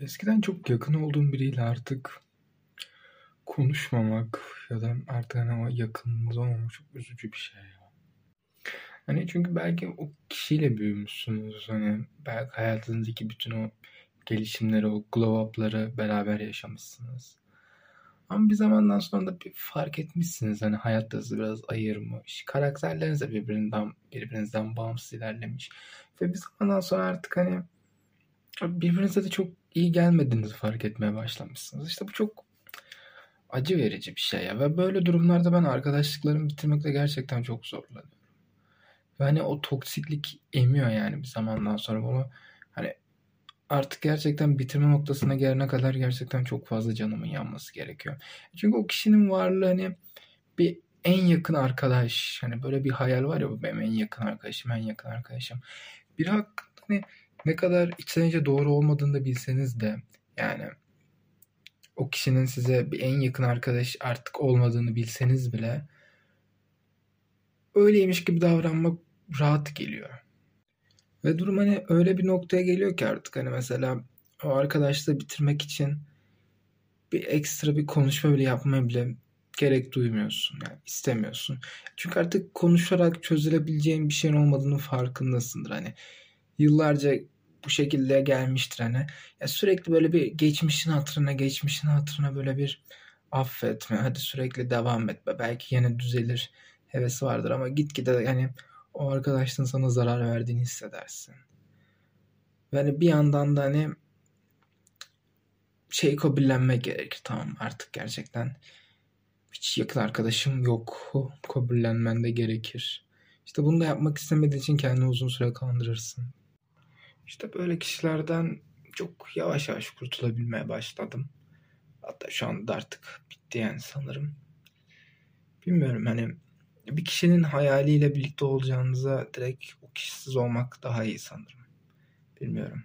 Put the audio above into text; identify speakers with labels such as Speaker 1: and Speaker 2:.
Speaker 1: Eskiden çok yakın olduğum biriyle artık konuşmamak ya da artık hani o yakınlığınız olmamak çok üzücü bir şey. Hani çünkü belki o kişiyle büyümüşsünüz. Hani belki hayatınızdaki bütün o gelişimleri, o glow up'ları beraber yaşamışsınız. Ama bir zamandan sonra da bir fark etmişsiniz. Hani hayat hızı biraz ayırmış. Karakterleriniz de birbirinden, birbirinizden bağımsız ilerlemiş. Ve bir zamandan sonra artık hani birbirinize de çok iyi gelmediğinizi fark etmeye başlamışsınız. İşte bu çok acı verici bir şey ya. Ve böyle durumlarda ben arkadaşlıklarımı bitirmekte gerçekten çok zorlanıyorum. Ve hani o toksiklik emiyor yani bir zamandan sonra bunu hani artık gerçekten bitirme noktasına gelene kadar gerçekten çok fazla canımın yanması gerekiyor. Çünkü o kişinin varlığı hani bir en yakın arkadaş hani böyle bir hayal var ya bu benim en yakın arkadaşım en yakın arkadaşım. Bir hakkında hani ne kadar içten doğru olmadığını da bilseniz de yani o kişinin size bir en yakın arkadaş artık olmadığını bilseniz bile öyleymiş gibi davranmak rahat geliyor. Ve durum hani öyle bir noktaya geliyor ki artık hani mesela o arkadaşla bitirmek için bir ekstra bir konuşma bile yapmaya bile gerek duymuyorsun. Yani istemiyorsun. Çünkü artık konuşarak çözülebileceğin bir şeyin olmadığını farkındasındır. Hani yıllarca bu şekilde gelmiştir hani. Ya sürekli böyle bir geçmişin hatırına, geçmişin hatırına böyle bir affetme. Hadi sürekli devam etme. Belki yine düzelir hevesi vardır ama gitgide yani o arkadaşın sana zarar verdiğini hissedersin. Ve hani bir yandan da hani şey kabullenmek gerekir. Tamam artık gerçekten hiç yakın arkadaşım yok. Kabullenmen de gerekir. İşte bunu da yapmak istemediğin için kendini uzun süre kandırırsın. İşte böyle kişilerden çok yavaş yavaş kurtulabilmeye başladım. Hatta şu anda artık bitti yani sanırım. Bilmiyorum hani bir kişinin hayaliyle birlikte olacağınıza direkt o kişisiz olmak daha iyi sanırım. Bilmiyorum.